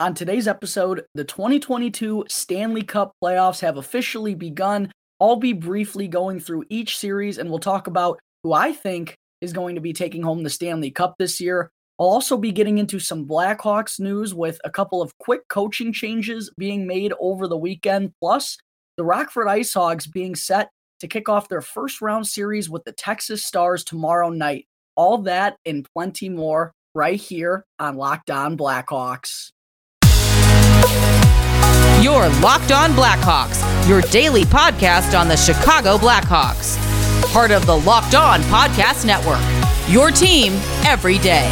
On today's episode, the 2022 Stanley Cup playoffs have officially begun. I'll be briefly going through each series and we'll talk about who I think is going to be taking home the Stanley Cup this year. I'll also be getting into some Blackhawks news with a couple of quick coaching changes being made over the weekend, plus the Rockford Ice Hogs being set to kick off their first round series with the Texas Stars tomorrow night. All that and plenty more right here on Locked On Blackhawks. Your Locked On Blackhawks, your daily podcast on the Chicago Blackhawks. Part of the Locked On Podcast Network. Your team every day.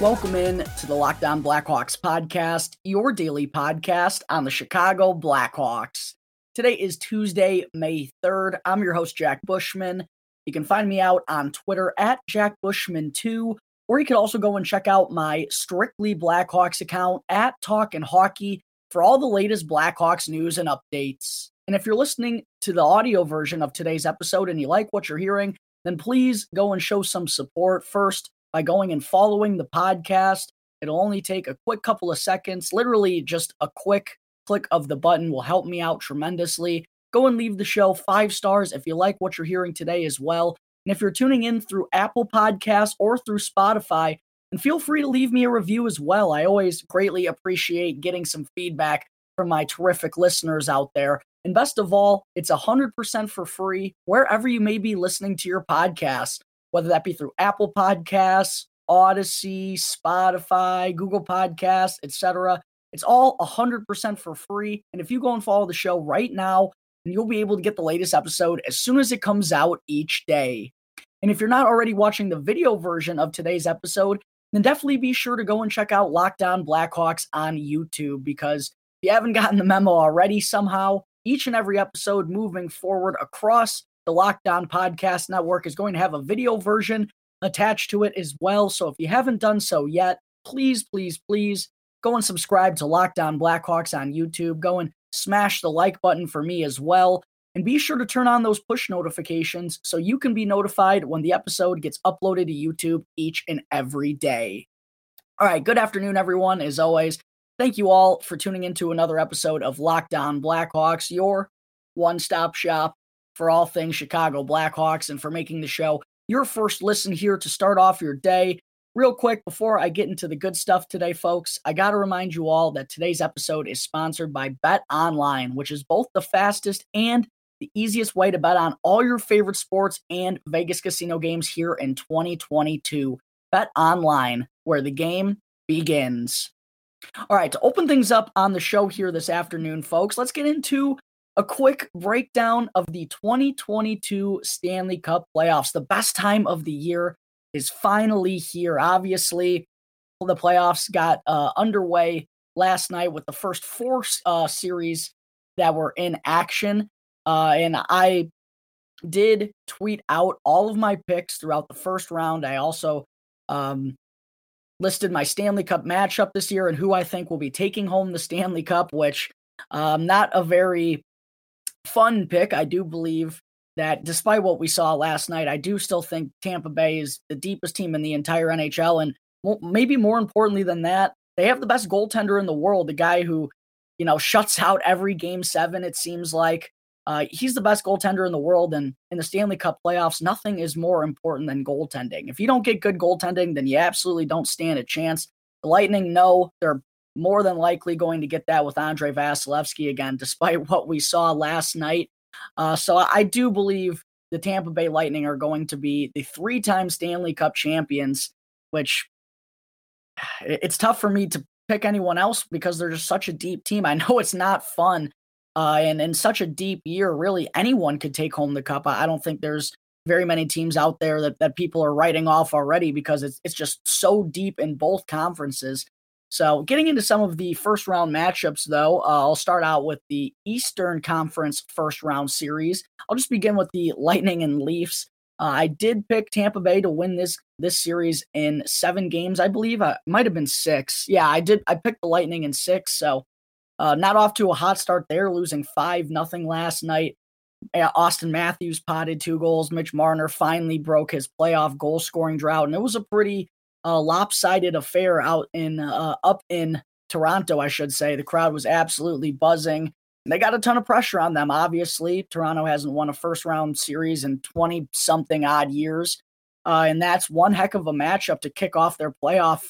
Welcome in to the Locked On Blackhawks podcast, your daily podcast on the Chicago Blackhawks. Today is Tuesday, May 3rd. I'm your host, Jack Bushman. You can find me out on Twitter at Jack Bushman2, or you can also go and check out my Strictly Blackhawks account at Talkin' Hockey for all the latest Blackhawks news and updates. And if you're listening to the audio version of today's episode and you like what you're hearing, then please go and show some support first by going and following the podcast. It'll only take a quick couple of seconds, literally just a quick click of the button will help me out tremendously. Go and leave the show five stars if you like what you're hearing today as well. And if you're tuning in through Apple Podcasts or through Spotify, and feel free to leave me a review as well. I always greatly appreciate getting some feedback from my terrific listeners out there. And best of all, it's 100% for free wherever you may be listening to your podcast, whether that be through Apple Podcasts, Audacy, Spotify, Google Podcasts, etc. It's all 100% for free. And if you go and follow the show right now and you'll be able to get the latest episode as soon as it comes out each day. And if you're not already watching the video version of today's episode, then definitely be sure to go and check out Locked On Blackhawks on YouTube because if you haven't gotten the memo already somehow, each and every episode moving forward across the Locked On Podcast Network is going to have a video version attached to it as well. So if you haven't done so yet, please, please, please go and subscribe to Locked On Blackhawks on YouTube. Go and smash the like button for me as well. And be sure to turn on those push notifications so you can be notified when the episode gets uploaded to YouTube each and every day. All right, good afternoon, everyone. As always, thank you all for tuning into another episode of Locked On Blackhawks, your one stop shop for all things Chicago Blackhawks, and for making the show your first listen here to start off your day. Real quick, before I get into the good stuff today, folks, I got to remind you all that today's episode is sponsored by Bet Online, which is both the fastest and the easiest way to bet on all your favorite sports and Vegas casino games here in 2022. Bet Online, where the game begins. All right, to open things up on the show here this afternoon, folks, let's get into a quick breakdown of the 2022 Stanley Cup playoffs. The best time of the year is finally here. Obviously, the playoffs got uh, underway last night with the first four uh, series that were in action. Uh, and I did tweet out all of my picks throughout the first round. I also um, listed my Stanley Cup matchup this year and who I think will be taking home the Stanley Cup, which um, not a very fun pick. I do believe that despite what we saw last night, I do still think Tampa Bay is the deepest team in the entire NHL. And maybe more importantly than that, they have the best goaltender in the world, the guy who, you know, shuts out every game seven, it seems like. Uh, he's the best goaltender in the world. And in the Stanley Cup playoffs, nothing is more important than goaltending. If you don't get good goaltending, then you absolutely don't stand a chance. The Lightning, no, they're more than likely going to get that with Andrei Vasilevskiy again, despite what we saw last night. Uh, so I do believe the Tampa Bay Lightning are going to be the three time Stanley Cup champions, which it's tough for me to pick anyone else because they're just such a deep team. I know it's not fun. Uh, and in such a deep year, really anyone could take home the cup. I don't think there's very many teams out there that, that people are writing off already because it's it's just so deep in both conferences. So, getting into some of the first round matchups, though, uh, I'll start out with the Eastern Conference first round series. I'll just begin with the Lightning and Leafs. Uh, I did pick Tampa Bay to win this this series in seven games, I believe. Uh, might have been six. Yeah, I did. I picked the Lightning in six, so uh, not off to a hot start there, losing five nothing last night. Auston Matthews potted two goals. Mitch Marner finally broke his playoff goal scoring drought, and it was a pretty uh, lopsided affair out in uh, up in Toronto, I should say. The crowd was absolutely buzzing. They got a ton of pressure on them. Obviously, Toronto hasn't won a first round series in 20 something odd years. Uh, and that's one heck of a matchup to kick off their playoff,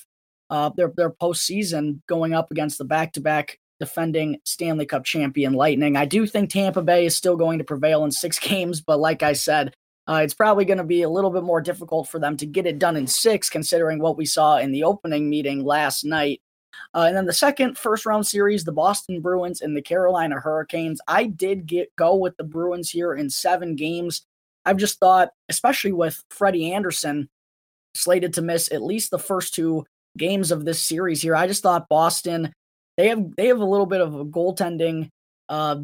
uh, their, their postseason going up against the back to back defending Stanley Cup champion Lightning. I do think Tampa Bay is still going to prevail in six games, but like I said, uh, it's probably going to be a little bit more difficult for them to get it done in six, considering what we saw in the opening meeting last night. Uh, and then the second first round series, the Boston Bruins and the Carolina Hurricanes. I did get go with the Bruins here in seven games. I've just thought, especially with Freddie Andersen slated to miss at least the first two games of this series here, I just thought Boston they have they have a little bit of a goaltending uh,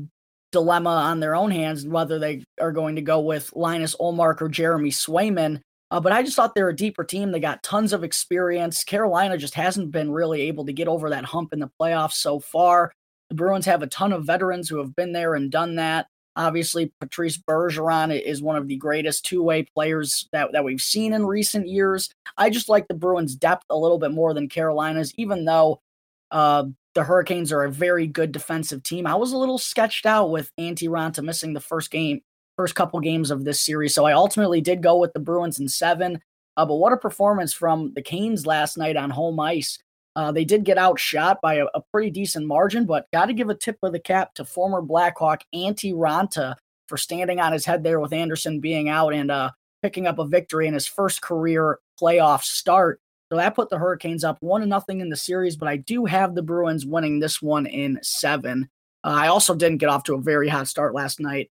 dilemma on their own hands whether they are going to go with Linus Ullmark or Jeremy Swayman. Uh, but I just thought they're a deeper team. They got tons of experience. Carolina just hasn't been really able to get over that hump in the playoffs so far. The Bruins have a ton of veterans who have been there and done that. Obviously, Patrice Bergeron is one of the greatest two-way players that, that we've seen in recent years. I just like the Bruins' depth a little bit more than Carolina's, even though uh, the Hurricanes are a very good defensive team. I was a little sketched out with Antti Raanta missing the first game, first couple games of this series. So I ultimately did go with the Bruins in seven. Uh, but what a performance from the Canes last night on home ice. Uh, they did get outshot by a, a pretty decent margin, but got to give a tip of the cap to former Blackhawk Antti Raanta for standing on his head there with Andersen being out and uh, picking up a victory in his first career playoff start. So that put the Hurricanes up one to nothing in the series, but I do have the Bruins winning this one in seven. Uh, I also didn't get off to a very hot start last night.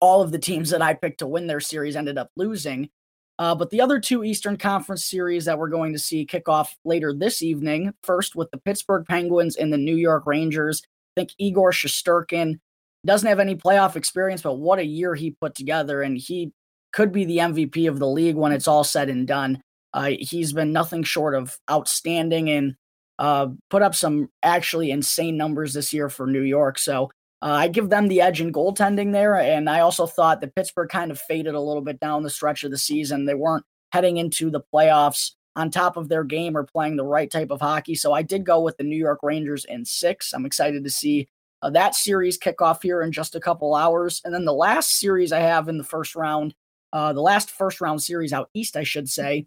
All of the teams that I picked to win their series ended up losing. Uh, but the other two Eastern Conference series that we're going to see kick off later this evening, first with the Pittsburgh Penguins and the New York Rangers. I think Igor Shesterkin doesn't have any playoff experience, but what a year he put together. And he could be the MVP of the league when it's all said and done. Uh, he's been nothing short of outstanding and uh, put up some actually insane numbers this year for New York. So uh, I give them the edge in goaltending there. And I also thought that Pittsburgh kind of faded a little bit down the stretch of the season. They weren't heading into the playoffs on top of their game or playing the right type of hockey. So I did go with the New York Rangers in six. I'm excited to see uh, that series kick off here in just a couple hours. And then the last series I have in the first round, uh, the last first round series out east, I should say,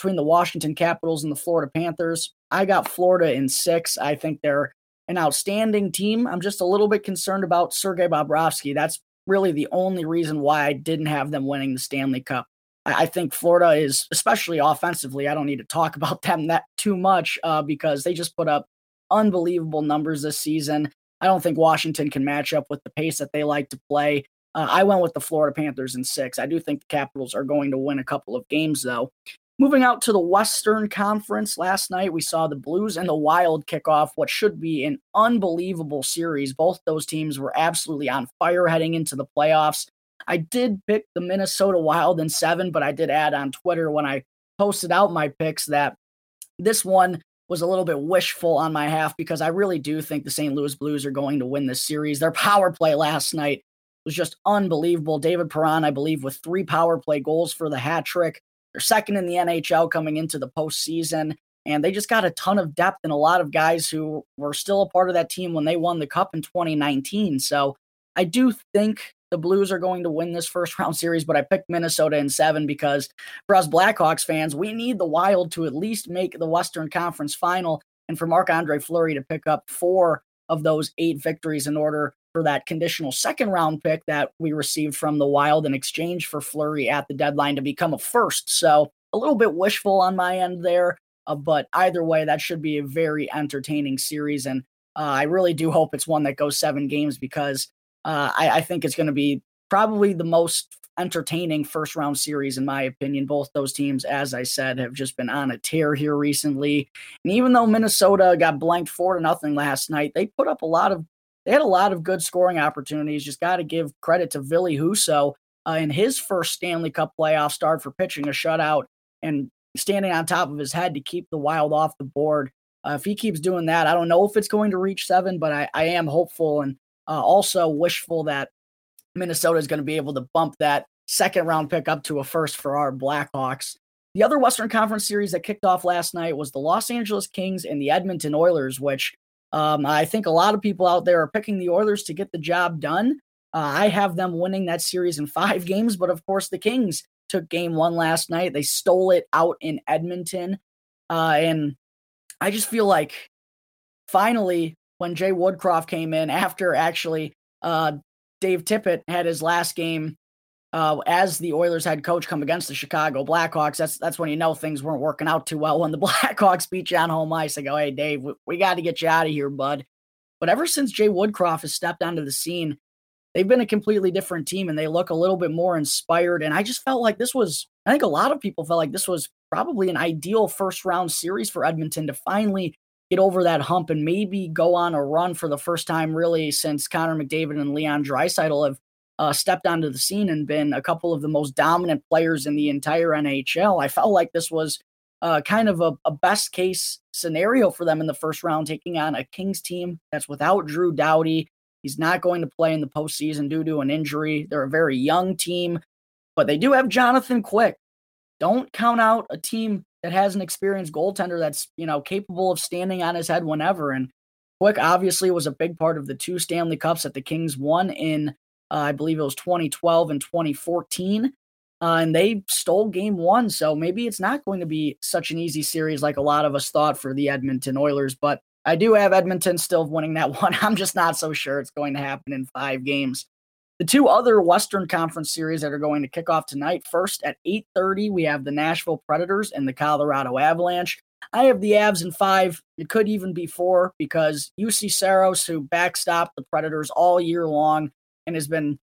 between the Washington Capitals and the Florida Panthers. I got Florida in six. I think they're an outstanding team. I'm just a little bit concerned about Sergei Bobrovsky. That's really the only reason why I didn't have them winning the Stanley Cup. I think Florida is, especially offensively, I don't need to talk about them that too much uh, because they just put up unbelievable numbers this season. I don't think Washington can match up with the pace that they like to play. Uh, I went with the Florida Panthers in six. I do think the Capitals are going to win a couple of games, though. Moving out to the Western Conference, last night we saw the Blues and the Wild kick off what should be an unbelievable series. Both those teams were absolutely on fire heading into the playoffs. I did pick the Minnesota Wild in seven, but I did add on Twitter when I posted out my picks that this one was a little bit wishful on my half because I really do think the St. Louis Blues are going to win this series. Their power play last night was just unbelievable. David Perron, I believe, with three power play goals for the hat trick. They're second in the NHL coming into the postseason, and they just got a ton of depth and a lot of guys who were still a part of that team when they won the cup in 2019. So I do think the Blues are going to win this first round series, but I picked Minnesota in seven because for us Blackhawks fans, we need the Wild to at least make the Western Conference final and for Marc Andre Fleury to pick up four of those eight victories in order for that conditional second round pick that we received from the Wild in exchange for Fleury at the deadline to become a first. So a little bit wishful on my end there, uh, but either way, that should be a very entertaining series. And uh, I really do hope it's one that goes seven games because uh, I, I think it's going to be probably the most entertaining first round series, in my opinion. Both those teams, as I said, have just been on a tear here recently. And even though Minnesota got blanked four to nothing last night, they put up a lot of they had a lot of good scoring opportunities. Just got to give credit to Ville Husso uh, in his first Stanley Cup playoff start for pitching a shutout and standing on top of his head to keep the Wild off the board. Uh, if he keeps doing that, I don't know if it's going to reach seven, but I, I am hopeful and uh, also wishful that Minnesota is going to be able to bump that second round pick up to a first for our Blackhawks. The other Western Conference series that kicked off last night was the Los Angeles Kings and the Edmonton Oilers, which um, I think a lot of people out there are picking the Oilers to get the job done. Uh, I have them winning that series in five games, but of course, the Kings took game one last night. They stole it out in Edmonton. Uh, and I just feel like finally, when Jay Woodcroft came in after actually uh, Dave Tippett had his last game uh, as the Oilers head coach come against the Chicago Blackhawks, that's that's when you know things weren't working out too well. When the Blackhawks beat you on home ice, they go, "Hey, Dave, we, we got to get you out of here, bud." But ever since Jay Woodcroft has stepped onto the scene, they've been a completely different team, and they look a little bit more inspired. And I just felt like this was, I think a lot of people felt like this was probably an ideal first round series for Edmonton to finally get over that hump and maybe go on a run for the first time really since Connor McDavid and Leon Draisaitl have uh, stepped onto the scene and been a couple of the most dominant players in the entire NHL. I felt like this was uh, kind of a, a, best case scenario for them in the first round, taking on a Kings team that's without Drew Doughty. He's not going to play in the postseason due to an injury. They're a very young team, but they do have Jonathan Quick. Don't count out a team that has an experienced goaltender that's you know capable of standing on his head whenever. And Quick obviously was a big part of the two Stanley Cups that the Kings won in uh, I believe it was 2012 and 2014. Uh, and they stole game one. So maybe it's not going to be such an easy series like a lot of us thought for the Edmonton Oilers. But I do have Edmonton still winning that one. I'm just not so sure it's going to happen in five games. The two other Western Conference series that are going to kick off tonight. First at 8:30, we have the Nashville Predators and the Colorado Avalanche. I have the Avs in five. It could even be four because Juuse Saros, who backstopped the Predators all year long, and has been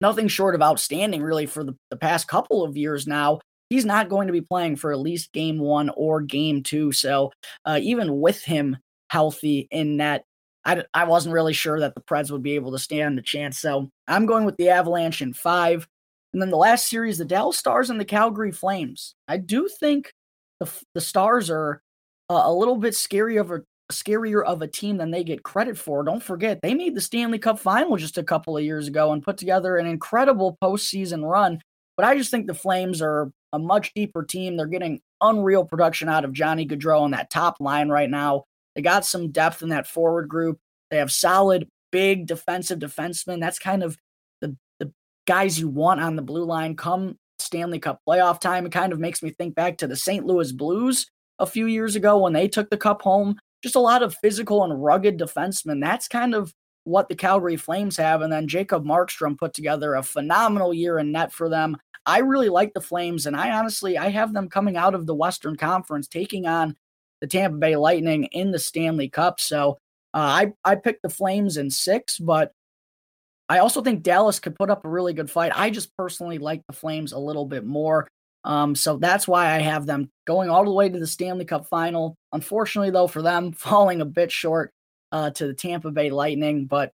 nothing short of outstanding really for the, the past couple of years now. He's not going to be playing for at least game one or game two. So uh, even with him healthy in net, I, I wasn't really sure that the Preds would be able to stand the chance. So I'm going with the Avalanche in five. And then the last series, the Dallas Stars and the Calgary Flames. I do think the, the Stars are uh, a little bit scary of a scarier of a team than they get credit for. Don't forget, they made the Stanley Cup final just a couple of years ago and put together an incredible postseason run. But I just think the Flames are a much deeper team. They're getting unreal production out of Johnny Gaudreau on that top line right now. They got some depth in that forward group. They have solid, big defensive defensemen. That's kind of the, the guys you want on the blue line come Stanley Cup playoff time. It kind of makes me think back to the St. Louis Blues a few years ago when they took the cup home just a lot of physical and rugged defensemen. That's kind of what the Calgary Flames have. And then Jacob Markstrom put together a phenomenal year in net for them. I really like the Flames, and I honestly I have them coming out of the Western Conference, taking on the Tampa Bay Lightning in the Stanley Cup. So uh, I I picked the Flames in six, but I also think Dallas could put up a really good fight. I just personally like the Flames a little bit more. Um, so that's why I have them going all the way to the Stanley Cup final. Unfortunately, though, for them, falling a bit short uh, to the Tampa Bay Lightning. But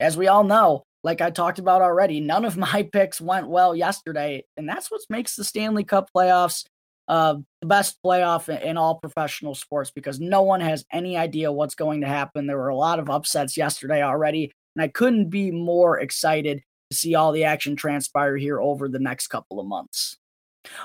as we all know, like I talked about already, none of my picks went well yesterday. And that's what makes the Stanley Cup playoffs uh, the best playoff in, in all professional sports because no one has any idea what's going to happen. There were a lot of upsets yesterday already. And I couldn't be more excited to see all the action transpire here over the next couple of months.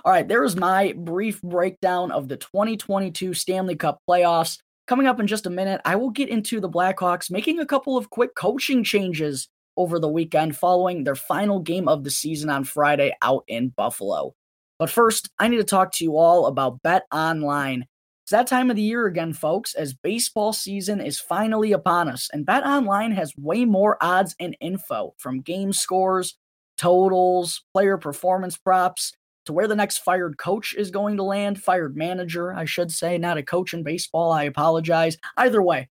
All right, there is my brief breakdown of the 2022 Stanley Cup playoffs. Coming up in just a minute, I will get into the Blackhawks making a couple of quick coaching changes over the weekend following their final game of the season on Friday out in Buffalo. But first, I need to talk to you all about Bet Online. It's that time of the year again, folks, as baseball season is finally upon us, and Bet Online has way more odds and info from game scores, totals, player performance props to where the next fired coach is going to land, fired manager, I should say, not a coach in baseball. I apologize. Either way,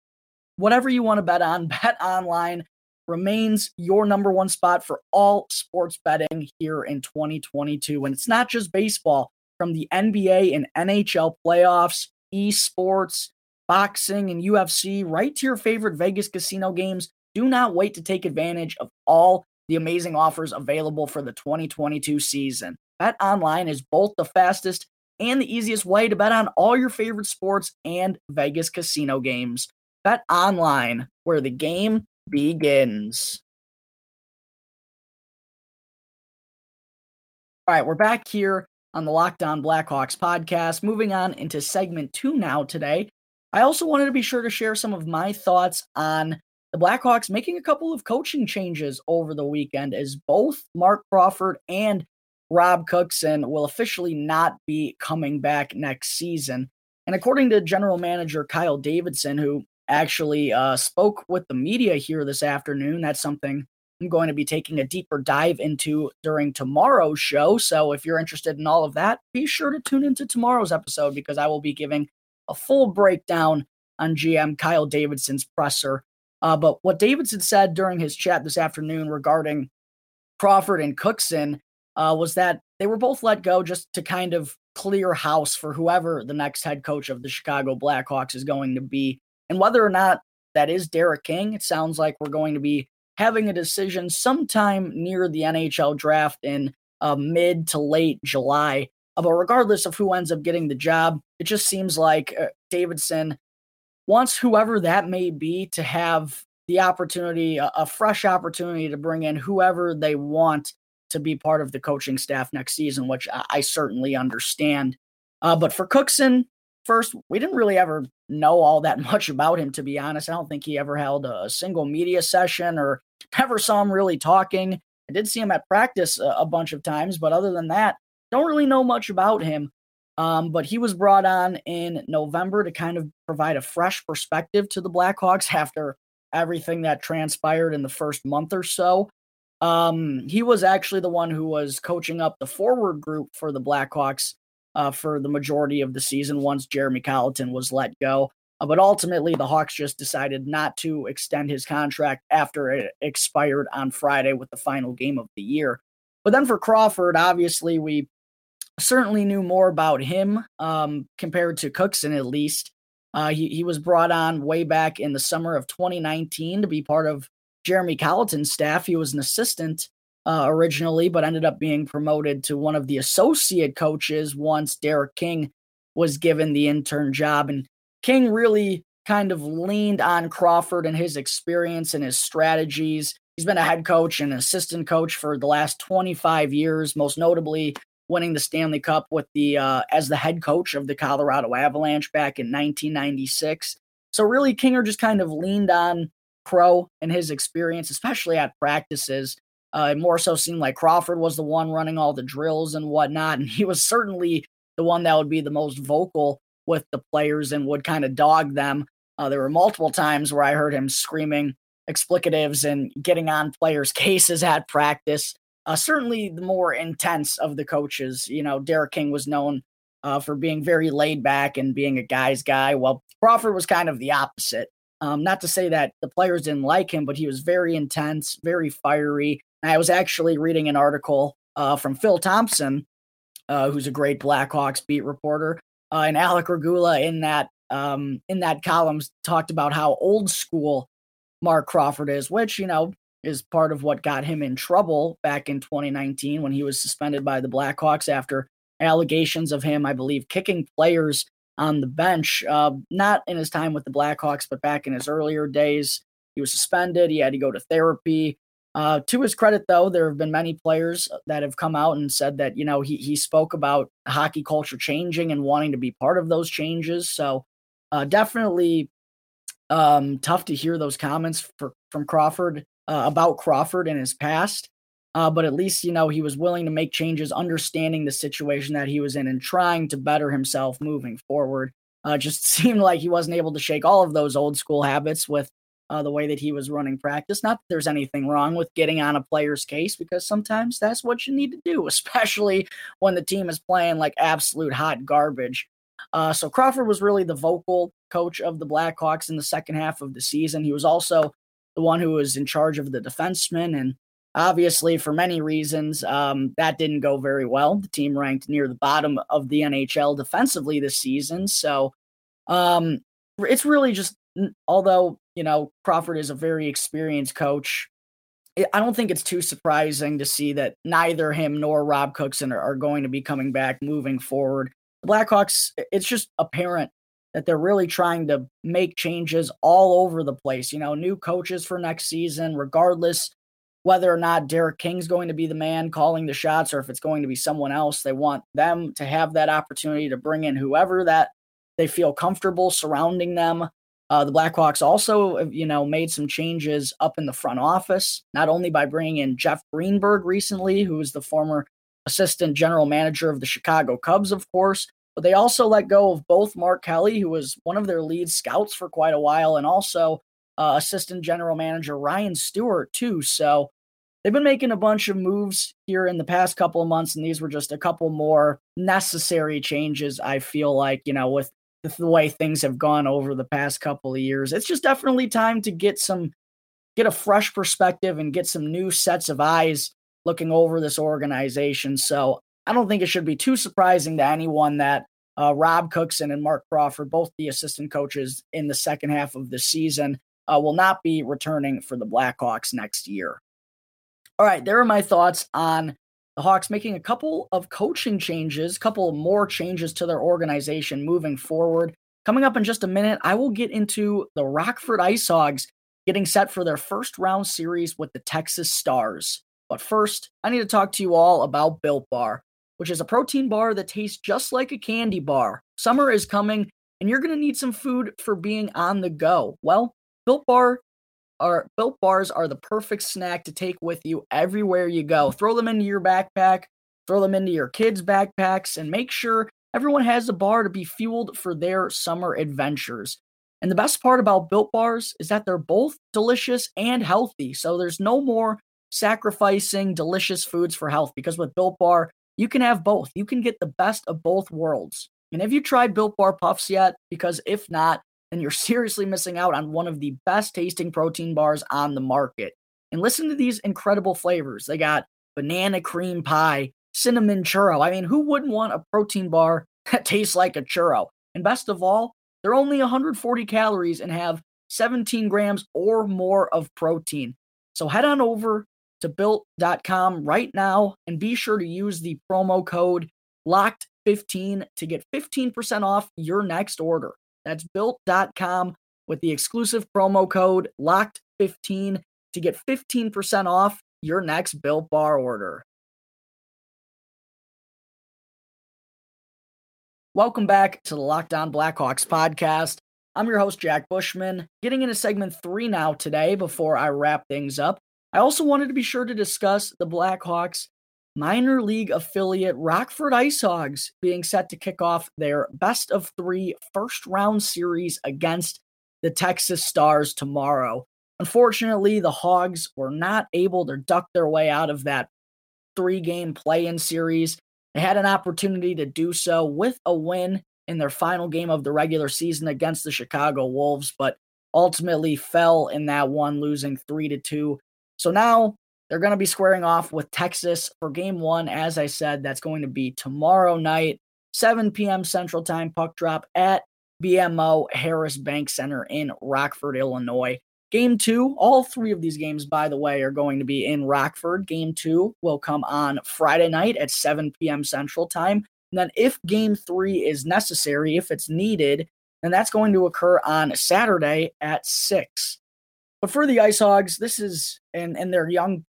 whatever you want to bet on, Bet Online remains your number one spot for all sports betting here in 2022. And it's not just baseball, from the NBA and NHL playoffs, esports, boxing, and UFC, right to your favorite Vegas casino games. Do not wait to take advantage of all the amazing offers available for the 2022 season. Bet online is both the fastest and the easiest way to bet on all your favorite sports and Vegas casino games. Bet online, where the game begins. All right, we're back here on the Locked On Blackhawks podcast. Moving on into segment two now today. I also wanted to be sure to share some of my thoughts on the Blackhawks making a couple of coaching changes over the weekend as both Marc Crawford and Rob Cookson will officially not be coming back next season. And according to general manager Kyle Davidson, who actually uh, spoke with the media here this afternoon, that's something I'm going to be taking a deeper dive into during tomorrow's show. So if you're interested in all of that, be sure to tune into tomorrow's episode because I will be giving a full breakdown on GM Kyle Davidson's presser. Uh, but what Davidson said during his chat this afternoon regarding Crawford and Cookson uh, was that they were both let go just to kind of clear house for whoever the next head coach of the Chicago Blackhawks is going to be. And whether or not that is Derek King, it sounds like we're going to be having a decision sometime near the NHL draft in uh, mid to late July. Uh, but regardless of who ends up getting the job, it just seems like uh, Davidson wants whoever that may be to have the opportunity, a, a fresh opportunity to bring in whoever they want to be part of the coaching staff next season, which I, I certainly understand. Uh, but for Cookson, first, we didn't really ever know all that much about him, to be honest. I don't think he ever held a single media session or never saw him really talking. I did see him at practice a, a bunch of times, but other than that, don't really know much about him. Um, but he was brought on in November to kind of provide a fresh perspective to the Blackhawks after everything that transpired in the first month or so. Um, he was actually the one who was coaching up the forward group for the Blackhawks uh, for the majority of the season once Jeremy Colliton was let go. Uh, but ultimately, the Hawks just decided not to extend his contract after it expired on Friday with the final game of the year. But then for Crawford, obviously, we certainly knew more about him um, compared to Cookson, at least. Uh, he, he was brought on way back in the summer of 2019 to be part of Jeremy Colliton's staff. He was an assistant uh, originally, but ended up being promoted to one of the associate coaches once Derek King was given the intern job. And King really kind of leaned on Crawford and his experience and his strategies. He's been a head coach and assistant coach for the last 25 years, most notably winning the Stanley Cup with the uh, as the head coach of the Colorado Avalanche back in 1996. So really, Kinger just kind of leaned on Crow and his experience, especially at practices. Uh, it more so seemed like Crawford was the one running all the drills and whatnot, and he was certainly the one that would be the most vocal with the players and would kind of dog them. Uh, there were multiple times where I heard him screaming explicatives and getting on players' cases at practice. Uh, certainly the more intense of the coaches. You know, Derek King was known uh, for being very laid back and being a guy's guy, Well, Crawford was kind of the opposite. Um, not to say that the players didn't like him, but he was very intense, very fiery. I was actually reading an article uh, from Phil Thompson, uh, who's a great Blackhawks beat reporter, uh, and Alec Regula in that um, in that column talked about how old school Marc Crawford is, which you know is part of what got him in trouble back in 2019 when he was suspended by the Blackhawks after allegations of him, I believe, kicking players on the bench. Uh, not in his time with the Blackhawks, but back in his earlier days, he was suspended. He had to go to therapy. Uh, to his credit, though, there have been many players that have come out and said that you know he he spoke about hockey culture changing and wanting to be part of those changes. So uh, definitely um, tough to hear those comments for, from Crawford uh, about Crawford and his past. Uh, but at least you know he was willing to make changes, understanding the situation that he was in, and trying to better himself moving forward. Uh, just seemed like he wasn't able to shake all of those old school habits with uh, the way that he was running practice. Not that there's anything wrong with getting on a player's case because sometimes that's what you need to do, especially when the team is playing like absolute hot garbage. Uh, so Crawford was really the vocal coach of the Blackhawks in the second half of the season. He was also the one who was in charge of the defensemen, and obviously for many reasons um, that didn't go very well. The team ranked near the bottom of the NHL defensively this season, so um, it's really just although you know Crawford is a very experienced coach. I don't think it's too surprising to see that neither him nor Rob Cookson are, are going to be coming back moving forward. The Blackhawks, it's just apparent that they're really trying to make changes all over the place. You know, new coaches for next season, regardless whether or not Derek King's going to be the man calling the shots or if it's going to be someone else. They want them to have that opportunity to bring in whoever that they feel comfortable surrounding them. Uh, the Blackhawks also, you know, made some changes up in the front office, not only by bringing in Jeff Greenberg recently, who is the former assistant general manager of the Chicago Cubs, of course, but they also let go of both Mark Kelly, who was one of their lead scouts for quite a while, and also uh, assistant general manager Ryan Stewart, too. So they've been making a bunch of moves here in the past couple of months, and these were just a couple more necessary changes, I feel like, you know, with the way things have gone over the past couple of years. It's just definitely time to get some get a fresh perspective and get some new sets of eyes looking over this organization. So I don't think it should be too surprising to anyone that uh, Rob Cookson and Marc Crawford, both the assistant coaches in the second half of the season, uh, will not be returning for the Blackhawks next year. All right, there are my thoughts on the Hawks making a couple of coaching changes, a couple more changes to their organization moving forward. Coming up in just a minute, I will get into the Rockford Ice Hogs getting set for their first round series with the Texas Stars. But first, I need to talk to you all about Built Bar, which is a protein bar that tastes just like a candy bar. Summer is coming, and you're going to need some food for being on the go. Well, Built Bar are built bars are the perfect snack to take with you everywhere you go. Throw them into your backpack, throw them into your kids' backpacks, and make sure everyone has a bar to be fueled for their summer adventures. And the best part about built bars is that they're both delicious and healthy. So there's no more sacrificing delicious foods for health because with built bar, you can have both. You can get the best of both worlds. And have you tried built bar puffs yet? Because if not, then you're seriously missing out on one of the best tasting protein bars on the market. And listen to these incredible flavors. They got banana cream pie, cinnamon churro. I mean, who wouldn't want a protein bar that tastes like a churro? And best of all, they're only 140 calories and have 17 grams or more of protein. So head on over to built.com right now and be sure to use the promo code LOCKED15 to get 15% off your next order. That's built.com with the exclusive promo code LOCKED15 to get 15% off your next built bar order. Welcome back to the Locked On Blackhawks podcast. I'm your host, Jack Bushman, getting into segment three now today before I wrap things up. I also wanted to be sure to discuss the Blackhawks minor league affiliate Rockford Ice Hogs being set to kick off their best of three first round series against the Texas Stars tomorrow. Unfortunately, the Hogs were not able to duck their way out of that three game play in series. They had an opportunity to do so with a win in their final game of the regular season against the Chicago Wolves, but ultimately fell in that one, losing three to two. So now they're going to be squaring off with Texas for game one. As I said, that's going to be tomorrow night, 7 p.m. Central Time, puck drop at BMO Harris Bank Center in Rockford, Illinois. Game two, all three of these games, by the way, are going to be in Rockford. Game two will come on Friday night at 7 p.m. Central Time. And then, if game three is necessary, if it's needed, then that's going to occur on Saturday at 6. But for the Ice Hogs, this is, and, and their young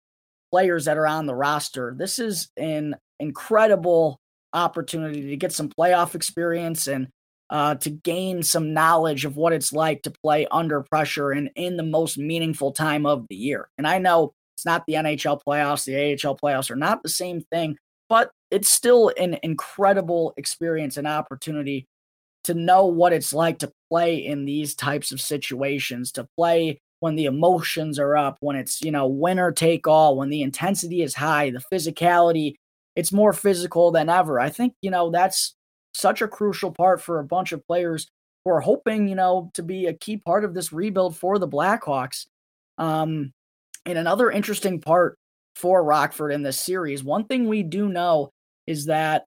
players that are on the roster. This is an incredible opportunity to get some playoff experience and uh, to gain some knowledge of what it's like to play under pressure and in the most meaningful time of the year. And I know it's not the NHL playoffs, the AHL playoffs are not the same thing, but it's still an incredible experience and opportunity to know what it's like to play in these types of situations, to play when the emotions are up, when it's, you know, winner take all, when the intensity is high, the physicality, it's more physical than ever. I think, you know, that's such a crucial part for a bunch of players who are hoping, you know, to be a key part of this rebuild for the Blackhawks. Um, and another interesting part for Rockford in this series, one thing we do know is that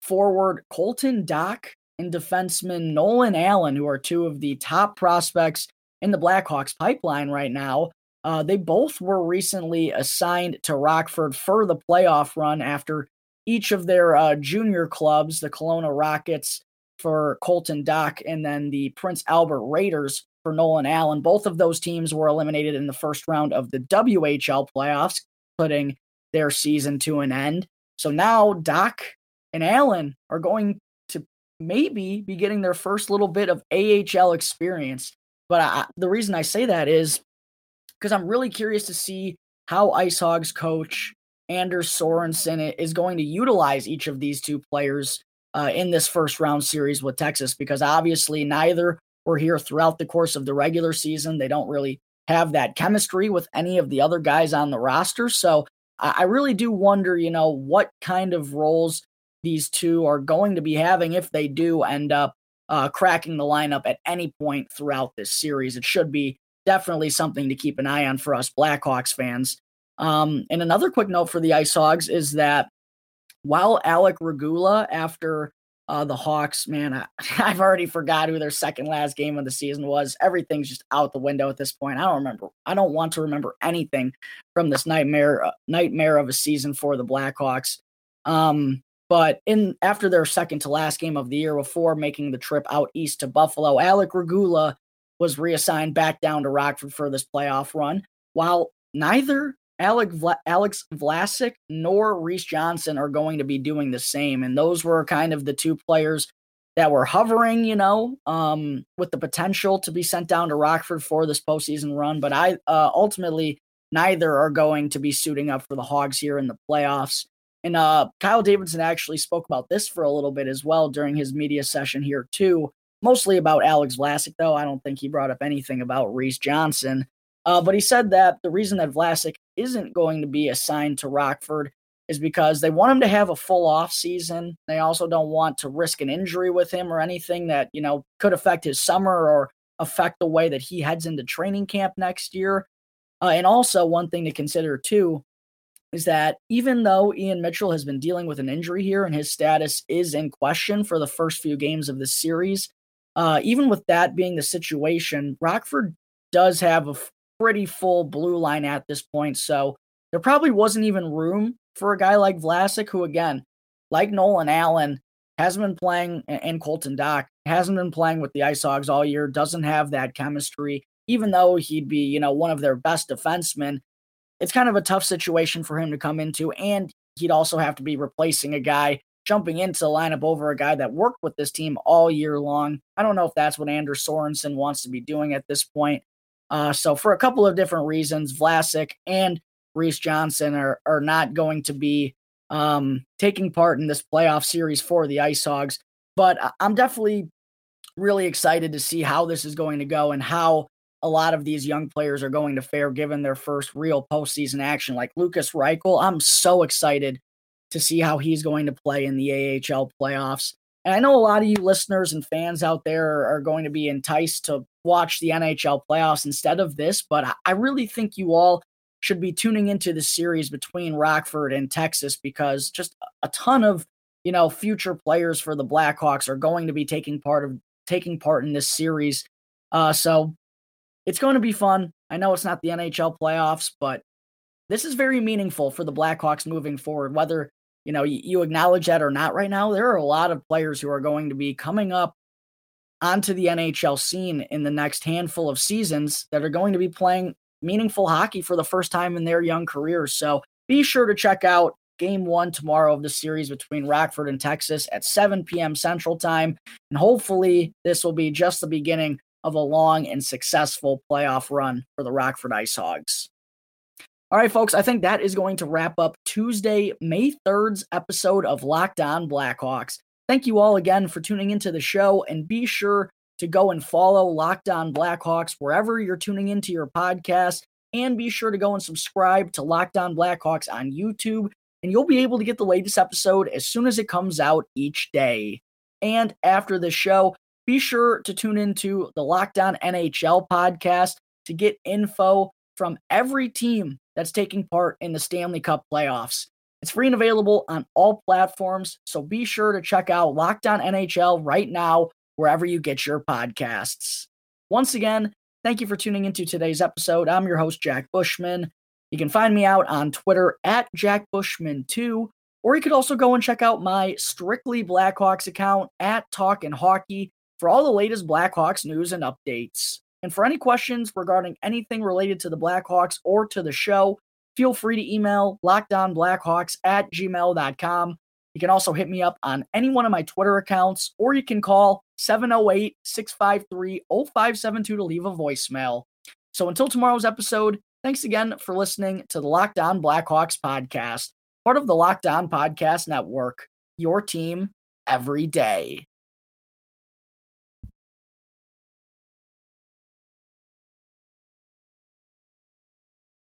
forward Colton Dach and defenseman Nolan Allan, who are two of the top prospects in the Blackhawks pipeline right now. Uh, they both were recently assigned to Rockford for the playoff run after each of their uh, junior clubs, the Kelowna Rockets for Colton Dach, and then the Prince Albert Raiders for Nolan Allan. Both of those teams were eliminated in the first round of the WHL playoffs, putting their season to an end. So now Dach and Allan are going to maybe be getting their first little bit of AHL experience. But I, the reason I say that is because I'm really curious to see how Ice Hogs coach Anders Sorensen is going to utilize each of these two players uh, in this first round series with Texas, because obviously neither were here throughout the course of the regular season. They don't really have that chemistry with any of the other guys on the roster. So I really do wonder, you know, what kind of roles these two are going to be having if they do end up uh, cracking the lineup at any point throughout this series. It should be definitely something to keep an eye on for us Blackhawks fans. Um, and another quick note for the Ice Hogs is that while Alec Regula, after uh, the Hawks, man, I, have already forgot who their second last game of the season was. Everything's just out the window at this point. I don't remember. I don't want to remember anything from this nightmare uh, nightmare of a season for the Blackhawks. Um, but in after their second to last game of the year, before making the trip out east to Buffalo, Alec Regula was reassigned back down to Rockford for this playoff run. While neither Alec Vla- Alex Vlasic nor Reese Johnson are going to be doing the same. And those were kind of the two players that were hovering, you know, um, with the potential to be sent down to Rockford for this postseason run. But I uh, ultimately neither are going to be suiting up for the Hogs here in the playoffs. And uh, Kyle Davidson actually spoke about this for a little bit as well during his media session here too. Mostly about Alex Vlasic, though. I don't think he brought up anything about Reese Johnson. Uh, but he said that the reason that Vlasic isn't going to be assigned to Rockford is because they want him to have a full off season. They also don't want to risk an injury with him or anything that, you know, could affect his summer or affect the way that he heads into training camp next year. Uh, and also, one thing to consider too is that even though Ian Mitchell has been dealing with an injury here and his status is in question for the first few games of this series, uh, even with that being the situation, Rockford does have a pretty full blue line at this point. So there probably wasn't even room for a guy like Vlasic, who, again, like Nolan Allan, hasn't been playing, and Colton Dach hasn't been playing with the Ice Hogs all year, doesn't have that chemistry, even though he'd be, you know, one of their best defensemen. It's kind of a tough situation for him to come into, and he'd also have to be replacing a guy jumping into the lineup over a guy that worked with this team all year long. I don't know if that's what Anders Sorensen wants to be doing at this point. Uh, so for a couple of different reasons, Vlasic and Reese Johnson are are not going to be um, taking part in this playoff series for the Ice Hogs. But I'm definitely really excited to see how this is going to go and how a lot of these young players are going to fare given their first real postseason action. Like Lukas Reichel, I'm so excited to see how he's going to play in the AHL playoffs. And I know a lot of you listeners and fans out there are going to be enticed to watch the NHL playoffs instead of this, but I really think you all should be tuning into the series between Rockford and Texas because just a ton of, you know, future players for the Blackhawks are going to be taking part of taking part in this series. Uh, so it's going to be fun. I know it's not the NHL playoffs, but this is very meaningful for the Blackhawks moving forward, whether you know, you, acknowledge that or not right now, there are a lot of players who are going to be coming up onto the NHL scene in the next handful of seasons that are going to be playing meaningful hockey for the first time in their young careers. So be sure to check out game one tomorrow of the series between Rockford and Texas at 7 p.m. Central Time. And hopefully, this will be just the beginning of a long and successful playoff run for the Rockford Ice Hogs. All right, folks, I think that is going to wrap up Tuesday, May 3rd's episode of Locked On Blackhawks. Thank you all again for tuning into the show, and be sure to go and follow Locked On Blackhawks wherever you're tuning into your podcast. And be sure to go and subscribe to Locked On Blackhawks on YouTube, and you'll be able to get the latest episode as soon as it comes out each day. And after the show, be sure to tune into the Locked On NHL podcast to get info from every team that's taking part in the Stanley Cup playoffs. It's free and available on all platforms, so be sure to check out Locked On NHL right now, wherever you get your podcasts. Once again, thank you for tuning into today's episode. I'm your host, Jack Bushman. You can find me out on Twitter at Jack Bushman2, or you could also go and check out my Strictly Blackhawks account at Talkin' Hockey for all the latest Blackhawks news and updates. And for any questions regarding anything related to the Blackhawks or to the show, feel free to email lockdownblackhawks at gmail.com. You can also hit me up on any one of my Twitter accounts, or you can call 708 653 0572 to leave a voicemail. So until tomorrow's episode, thanks again for listening to the Locked On Blackhawks podcast, part of the Locked On Podcast Network, your team every day.